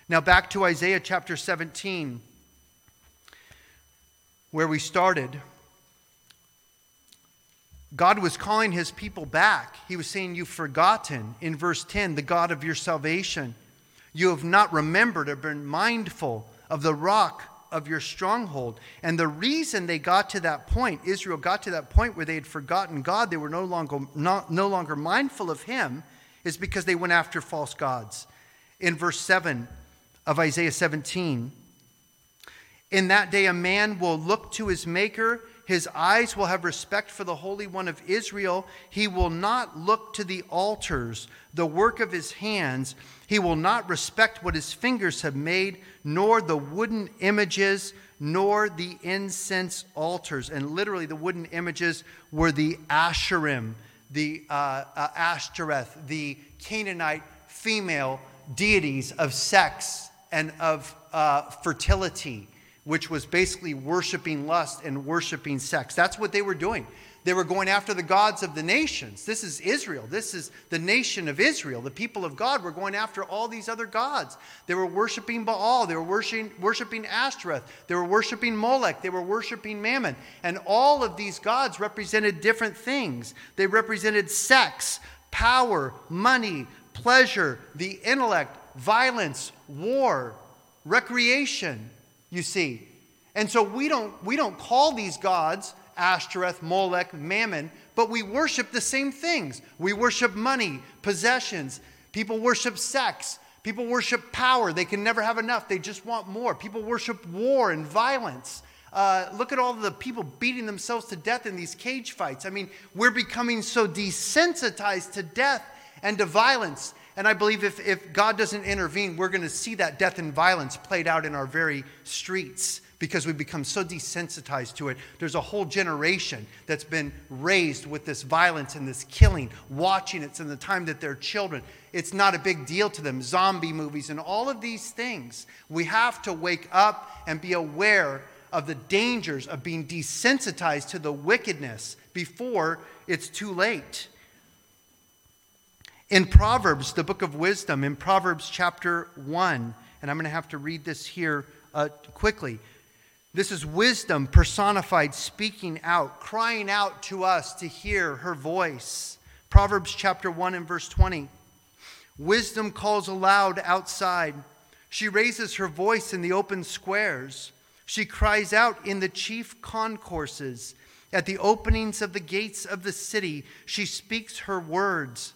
Now, back to Isaiah chapter 17, where we started. God was calling his people back. He was saying, You've forgotten, in verse 10, the God of your salvation. You have not remembered or been mindful of the rock of your stronghold. And the reason they got to that point, Israel got to that point where they had forgotten God, they were no longer, not, no longer mindful of him, is because they went after false gods. In verse 7 of Isaiah 17, in that day a man will look to his maker his eyes will have respect for the Holy One of Israel. He will not look to the altars, the work of his hands. He will not respect what his fingers have made, nor the wooden images, nor the incense altars. And literally, the wooden images were the Asherim, the uh, uh, Ashtoreth, the Canaanite female deities of sex and of uh, fertility which was basically worshiping lust and worshiping sex. That's what they were doing. They were going after the gods of the nations. This is Israel. This is the nation of Israel. The people of God were going after all these other gods. They were worshiping Baal. They were worshiping, worshiping Ashtoreth. They were worshiping Molech. They were worshiping Mammon. And all of these gods represented different things. They represented sex, power, money, pleasure, the intellect, violence, war, recreation you see. And so we don't, we don't call these gods Ashtoreth, Molech, Mammon, but we worship the same things. We worship money, possessions. People worship sex. People worship power. They can never have enough. They just want more. People worship war and violence. Uh, look at all the people beating themselves to death in these cage fights. I mean, we're becoming so desensitized to death and to violence and I believe if, if God doesn't intervene, we're going to see that death and violence played out in our very streets because we've become so desensitized to it. There's a whole generation that's been raised with this violence and this killing, watching it in the time that they're children. It's not a big deal to them. Zombie movies and all of these things. We have to wake up and be aware of the dangers of being desensitized to the wickedness before it's too late. In Proverbs, the book of wisdom, in Proverbs chapter 1, and I'm going to have to read this here uh, quickly. This is wisdom personified, speaking out, crying out to us to hear her voice. Proverbs chapter 1 and verse 20. Wisdom calls aloud outside. She raises her voice in the open squares. She cries out in the chief concourses. At the openings of the gates of the city, she speaks her words.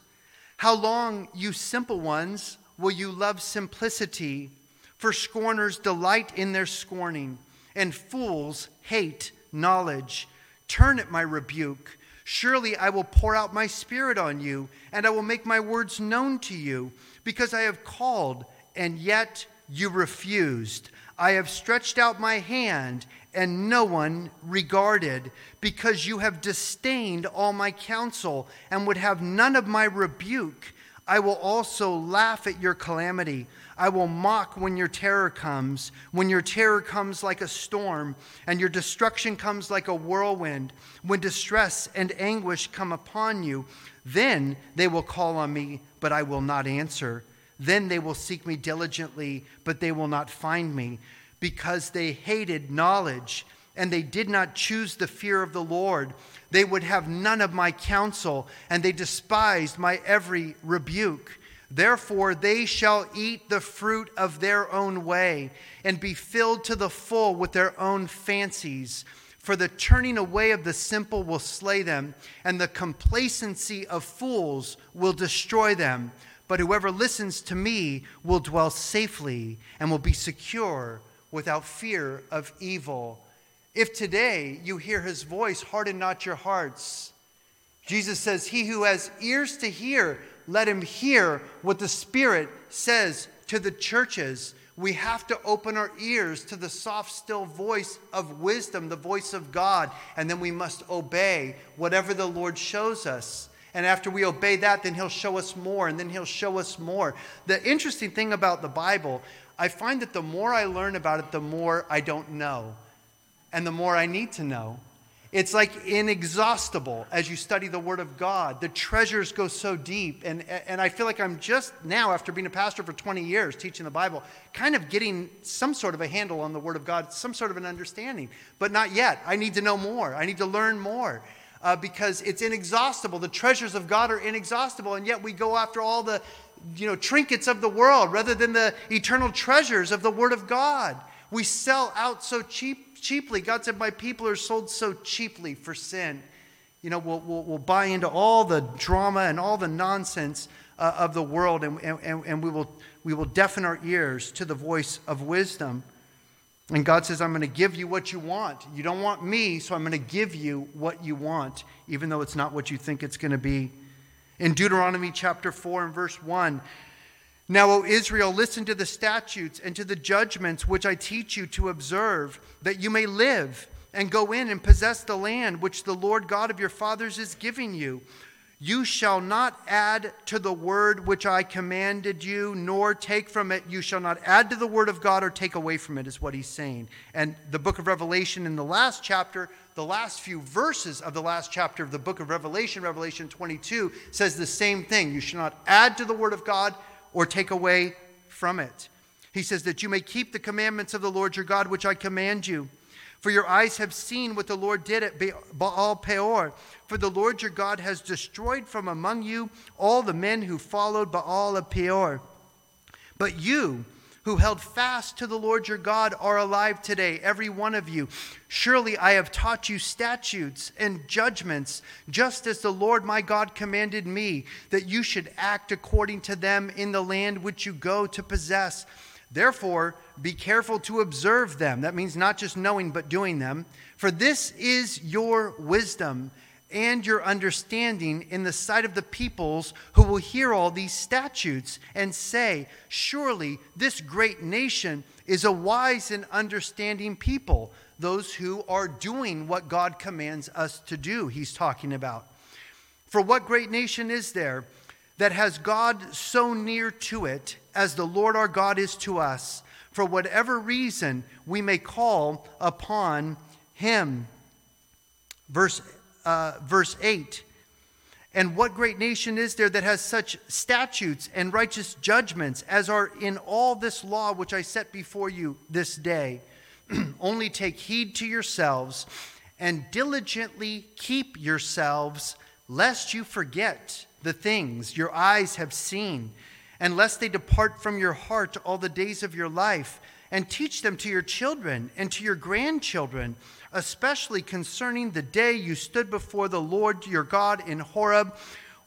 How long, you simple ones, will you love simplicity? For scorners delight in their scorning, and fools hate knowledge. Turn at my rebuke. Surely I will pour out my spirit on you, and I will make my words known to you, because I have called, and yet you refused. I have stretched out my hand, and no one regarded, because you have disdained all my counsel and would have none of my rebuke. I will also laugh at your calamity. I will mock when your terror comes, when your terror comes like a storm, and your destruction comes like a whirlwind, when distress and anguish come upon you. Then they will call on me, but I will not answer. Then they will seek me diligently, but they will not find me, because they hated knowledge and they did not choose the fear of the Lord. They would have none of my counsel, and they despised my every rebuke. Therefore, they shall eat the fruit of their own way, and be filled to the full with their own fancies. For the turning away of the simple will slay them, and the complacency of fools will destroy them. But whoever listens to me will dwell safely and will be secure without fear of evil. If today you hear his voice, harden not your hearts. Jesus says, He who has ears to hear, let him hear what the Spirit says to the churches. We have to open our ears to the soft, still voice of wisdom, the voice of God, and then we must obey whatever the Lord shows us. And after we obey that, then He'll show us more, and then He'll show us more. The interesting thing about the Bible, I find that the more I learn about it, the more I don't know and the more I need to know. It's like inexhaustible as you study the Word of God. The treasures go so deep. And, and I feel like I'm just now, after being a pastor for 20 years, teaching the Bible, kind of getting some sort of a handle on the Word of God, some sort of an understanding. But not yet. I need to know more, I need to learn more. Uh, because it's inexhaustible. The treasures of God are inexhaustible, and yet we go after all the you know, trinkets of the world rather than the eternal treasures of the Word of God. We sell out so cheap cheaply. God said, My people are sold so cheaply for sin. You know, we'll, we'll, we'll buy into all the drama and all the nonsense uh, of the world, and, and, and we, will, we will deafen our ears to the voice of wisdom. And God says, I'm going to give you what you want. You don't want me, so I'm going to give you what you want, even though it's not what you think it's going to be. In Deuteronomy chapter 4 and verse 1, now, O Israel, listen to the statutes and to the judgments which I teach you to observe, that you may live and go in and possess the land which the Lord God of your fathers is giving you. You shall not add to the word which I commanded you, nor take from it. You shall not add to the word of God or take away from it, is what he's saying. And the book of Revelation, in the last chapter, the last few verses of the last chapter of the book of Revelation, Revelation 22, says the same thing. You shall not add to the word of God or take away from it. He says that you may keep the commandments of the Lord your God, which I command you. For your eyes have seen what the Lord did at Baal Peor. For the Lord your God has destroyed from among you all the men who followed Baal of Peor. But you, who held fast to the Lord your God are alive today, every one of you. Surely I have taught you statutes and judgments, just as the Lord my God commanded me, that you should act according to them in the land which you go to possess. Therefore, be careful to observe them. That means not just knowing, but doing them. For this is your wisdom and your understanding in the sight of the peoples who will hear all these statutes and say, Surely this great nation is a wise and understanding people, those who are doing what God commands us to do, he's talking about. For what great nation is there that has God so near to it as the Lord our God is to us? For whatever reason we may call upon him. Verse uh, verse 8. And what great nation is there that has such statutes and righteous judgments as are in all this law which I set before you this day? Only take heed to yourselves and diligently keep yourselves, lest you forget the things your eyes have seen, and lest they depart from your heart all the days of your life, and teach them to your children and to your grandchildren especially concerning the day you stood before the Lord your God in Horeb,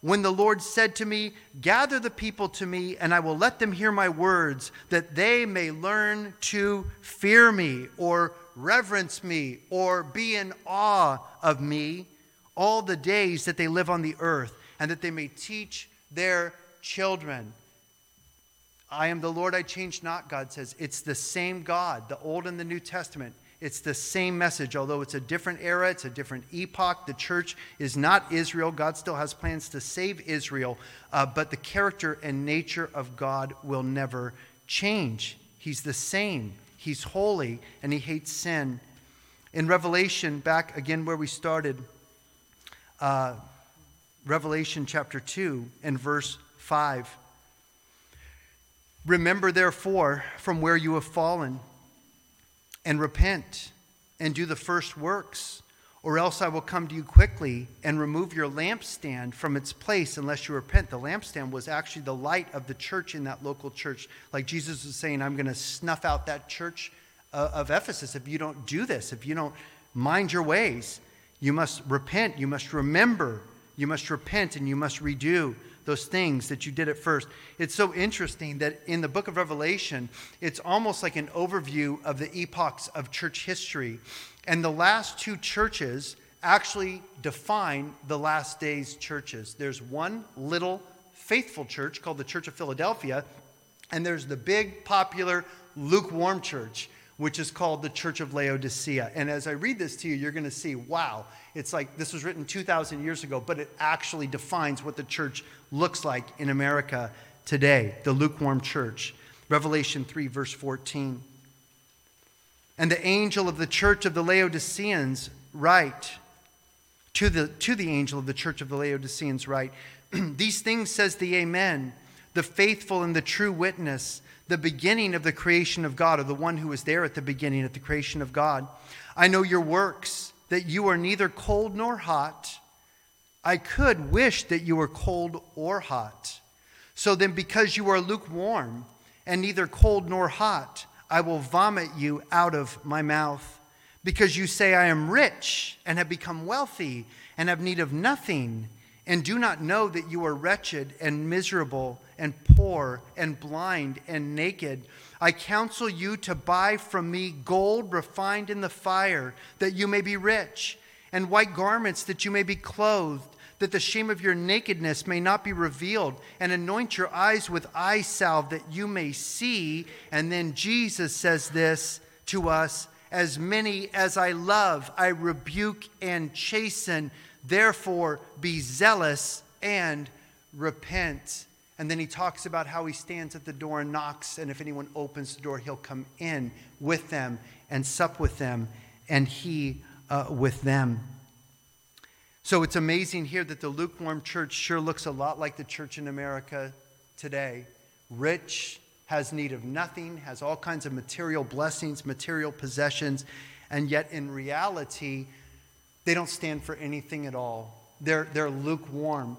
when the Lord said to me, Gather the people to me, and I will let them hear my words, that they may learn to fear me, or reverence me, or be in awe of me all the days that they live on the earth, and that they may teach their children. I am the Lord, I change not, God says. It's the same God, the Old and the New Testament. It's the same message, although it's a different era, it's a different epoch. The church is not Israel. God still has plans to save Israel, uh, but the character and nature of God will never change. He's the same, He's holy, and He hates sin. In Revelation, back again where we started, uh, Revelation chapter 2 and verse 5. Remember, therefore, from where you have fallen and repent and do the first works, or else I will come to you quickly and remove your lampstand from its place unless you repent. The lampstand was actually the light of the church in that local church. Like Jesus was saying, I'm going to snuff out that church uh, of Ephesus if you don't do this, if you don't mind your ways. You must repent, you must remember, you must repent, and you must redo those things that you did at first. It's so interesting that in the book of Revelation, it's almost like an overview of the epochs of church history. And the last two churches actually define the last days churches. There's one little faithful church called the Church of Philadelphia, and there's the big, popular, lukewarm church which is called the Church of Laodicea. And as I read this to you, you're going to see wow, it's like this was written 2,000 years ago, but it actually defines what the church looks like in America today the lukewarm church. Revelation 3, verse 14. And the angel of the church of the Laodiceans write, to the, to the angel of the church of the Laodiceans write, These things says the Amen, the faithful and the true witness the beginning of the creation of God, or the one who was there at the beginning of the creation of God. I know your works, that you are neither cold nor hot. I could wish that you were cold or hot. So then, because you are lukewarm and neither cold nor hot, I will vomit you out of my mouth. Because you say, I am rich and have become wealthy and have need of nothing, and do not know that you are wretched and miserable and poor and blind and naked. I counsel you to buy from me gold refined in the fire, that you may be rich, and white garments, that you may be clothed, that the shame of your nakedness may not be revealed, and anoint your eyes with eye salve, that you may see. And then Jesus says this to us As many as I love, I rebuke and chasten. Therefore, be zealous and repent. And then he talks about how he stands at the door and knocks, and if anyone opens the door, he'll come in with them and sup with them, and he uh, with them. So it's amazing here that the lukewarm church sure looks a lot like the church in America today. Rich, has need of nothing, has all kinds of material blessings, material possessions, and yet in reality, they don't stand for anything at all. They're, they're lukewarm.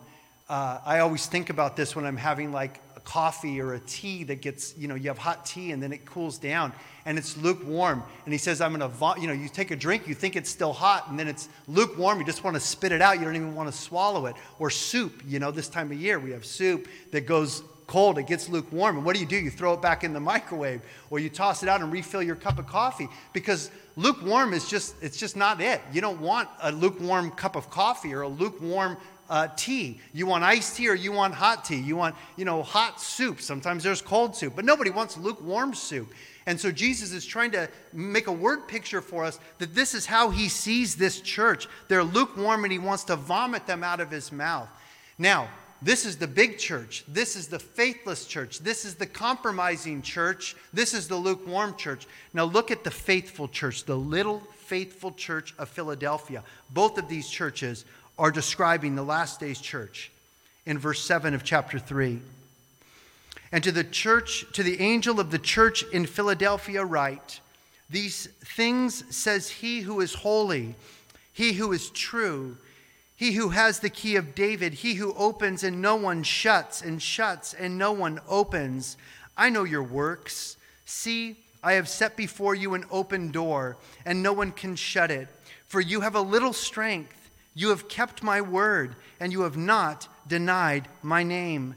Uh, I always think about this when I'm having like a coffee or a tea that gets, you know, you have hot tea and then it cools down and it's lukewarm. And he says, I'm going to, you know, you take a drink, you think it's still hot and then it's lukewarm. You just want to spit it out. You don't even want to swallow it. Or soup, you know, this time of year we have soup that goes cold, it gets lukewarm. And what do you do? You throw it back in the microwave or you toss it out and refill your cup of coffee because lukewarm is just, it's just not it. You don't want a lukewarm cup of coffee or a lukewarm uh, tea. You want iced tea or you want hot tea. You want, you know, hot soup. Sometimes there's cold soup, but nobody wants lukewarm soup. And so Jesus is trying to make a word picture for us that this is how he sees this church. They're lukewarm and he wants to vomit them out of his mouth. Now, this is the big church. This is the faithless church. This is the compromising church. This is the lukewarm church. Now, look at the faithful church, the little faithful church of Philadelphia. Both of these churches are describing the last days church in verse 7 of chapter 3. And to the church, to the angel of the church in Philadelphia, write, These things says he who is holy, he who is true, he who has the key of David, he who opens and no one shuts, and shuts and no one opens. I know your works. See, I have set before you an open door, and no one can shut it. For you have a little strength you have kept my word, and you have not denied my name.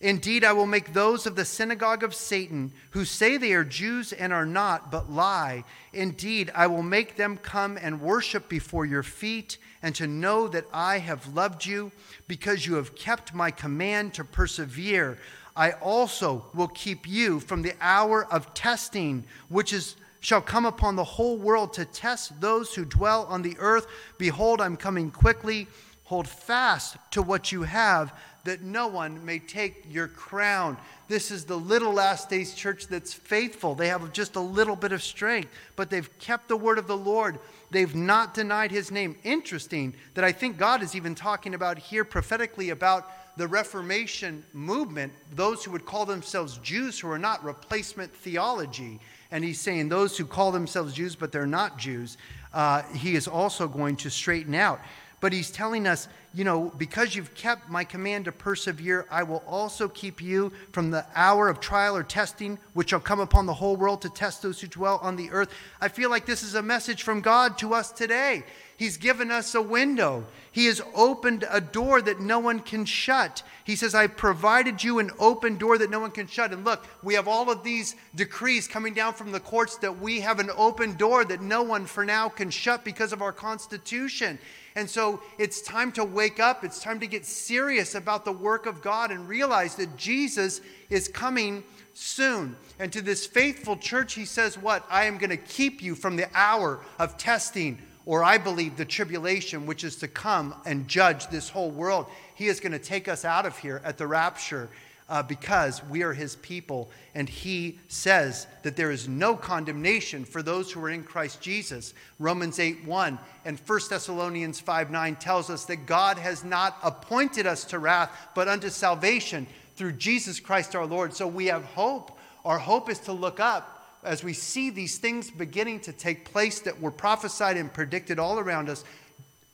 Indeed, I will make those of the synagogue of Satan who say they are Jews and are not, but lie. Indeed, I will make them come and worship before your feet, and to know that I have loved you, because you have kept my command to persevere. I also will keep you from the hour of testing, which is shall come upon the whole world to test those who dwell on the earth. Behold, I'm coming quickly. Hold fast to what you have, that no one may take your crown. This is the little last days church that's faithful. They have just a little bit of strength, but they've kept the word of the Lord. They've not denied his name. Interesting that I think God is even talking about here prophetically about the Reformation movement, those who would call themselves Jews who are not replacement theology. And he's saying those who call themselves Jews but they're not Jews, uh, he is also going to straighten out. But he's telling us, you know, because you've kept my command to persevere, I will also keep you from the hour of trial or testing, which shall come upon the whole world to test those who dwell on the earth. I feel like this is a message from God to us today. He's given us a window. He has opened a door that no one can shut. He says, I provided you an open door that no one can shut. And look, we have all of these decrees coming down from the courts that we have an open door that no one for now can shut because of our Constitution. And so it's time to wake up. It's time to get serious about the work of God and realize that Jesus is coming soon. And to this faithful church, he says, What? I am going to keep you from the hour of testing, or I believe the tribulation, which is to come and judge this whole world. He is going to take us out of here at the rapture uh, because we are his people. And he says that there is no condemnation for those who are in Christ Jesus. Romans 8 1 and 1 Thessalonians 5 9 tells us that God has not appointed us to wrath, but unto salvation through Jesus Christ our Lord. So we have hope. Our hope is to look up as we see these things beginning to take place that were prophesied and predicted all around us.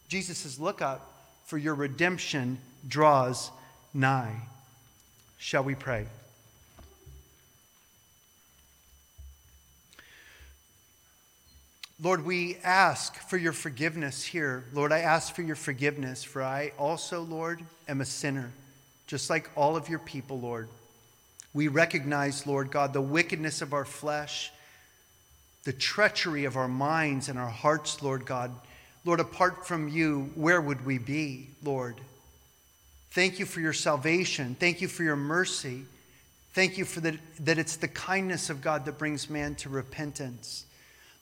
Jesus says, Look up, for your redemption draws nigh. Shall we pray? Lord, we ask for your forgiveness here. Lord, I ask for your forgiveness, for I also, Lord, am a sinner, just like all of your people, Lord. We recognize, Lord God, the wickedness of our flesh, the treachery of our minds and our hearts, Lord God. Lord, apart from you, where would we be, Lord? Thank you for your salvation. Thank you for your mercy. Thank you for that, that it's the kindness of God that brings man to repentance.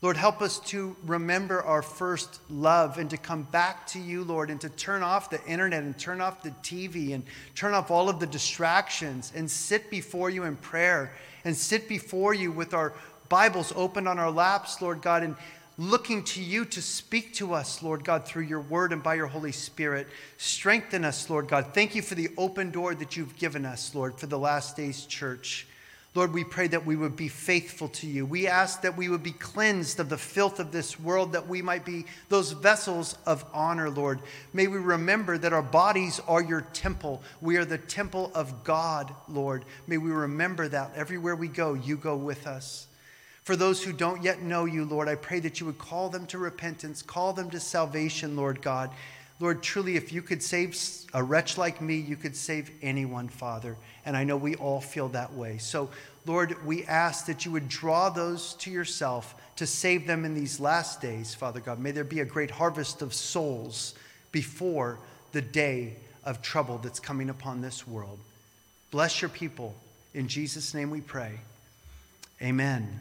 Lord, help us to remember our first love and to come back to you, Lord, and to turn off the internet and turn off the TV and turn off all of the distractions and sit before you in prayer and sit before you with our Bibles open on our laps, Lord God, and looking to you to speak to us, Lord God, through your word and by your Holy Spirit. Strengthen us, Lord God. Thank you for the open door that you've given us, Lord, for the last days church. Lord, we pray that we would be faithful to you. We ask that we would be cleansed of the filth of this world, that we might be those vessels of honor, Lord. May we remember that our bodies are your temple. We are the temple of God, Lord. May we remember that everywhere we go, you go with us. For those who don't yet know you, Lord, I pray that you would call them to repentance, call them to salvation, Lord God. Lord, truly, if you could save a wretch like me, you could save anyone, Father. And I know we all feel that way. So, Lord, we ask that you would draw those to yourself to save them in these last days, Father God. May there be a great harvest of souls before the day of trouble that's coming upon this world. Bless your people. In Jesus' name we pray. Amen.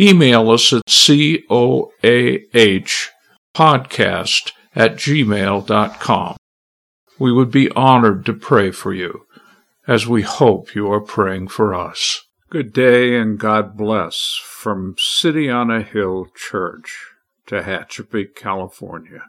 Email us at coahpodcast at gmail.com. We would be honored to pray for you, as we hope you are praying for us. Good day and God bless from City on a Hill Church, Tehachapi, California.